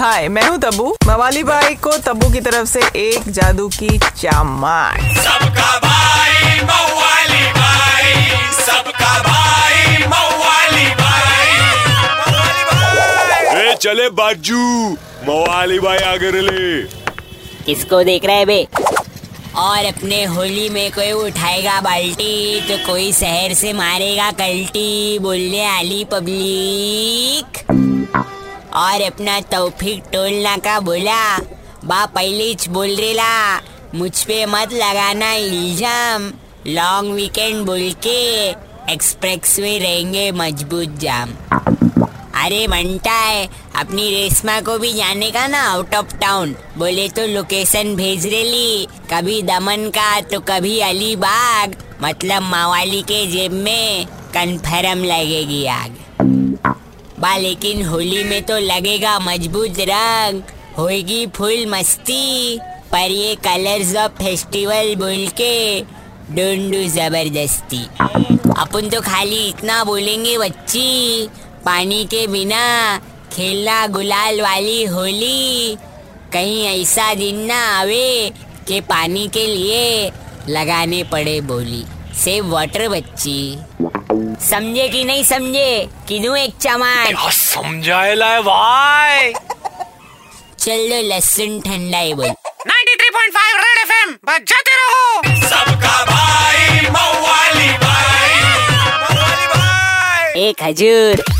हाय मैं हूँ तब्बू। मवाली भाई को तब्बू की तरफ़ से एक जादू की चामार। सबका भाई मवाली भाई सबका भाई मवाली भाई। मवाली भाई ए चले बाजू मवाली भाई आगे ले किसको देख रहे है बे? और अपने होली में कोई उठाएगा बाल्टी तो कोई शहर से मारेगा कल्टी बोलने आली पब्लिक। और अपना तौफीक टोलना का बोला। बा पहले बोल रेला, मुझ पे मत लगाना इल्ज़ाम लॉन्ग वीकेंड बोल के एक्सप्रेस वे रहेंगे मज़बूत जाम। अरे बनता है, अपनी रेशमा को भी जाने का ना आउट ऑफ़ टाउन बोले तो लोकेशन भेज रेली, कभी दमन का तो कभी अलीबाग मतलब मावाली के जेब में कन्फर्म लगेगी आग। बा, लेकिन होली में तो लगेगा मज़बूत रंग। होगी फुल मस्ती, पर ये कलर्स ऑफ़ फेस्टिवल बोल के डोंडू ज़बरदस्ती। अपन तो खाली इतना बोलेंगे, बच्ची। पानी के बिना खेलना गुलाल वाली होली। कहीं ऐसा दिन ना आवे कि पानी के लिए लगाने पड़े बोली। सेव वाटर बच्ची। समझे कि नहीं समझे? किनू एक चमान समझाएला है भाई। चल लो लहसुन ठंडा है बोल। 93.5 रेड एफएम बजाते रहो। सबका भाई मवाली भाई मवाली भाई। एक हजूर।